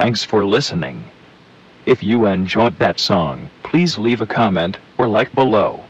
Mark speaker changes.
Speaker 1: Thanks for listening. If you enjoyed that song, please leave a comment or like below.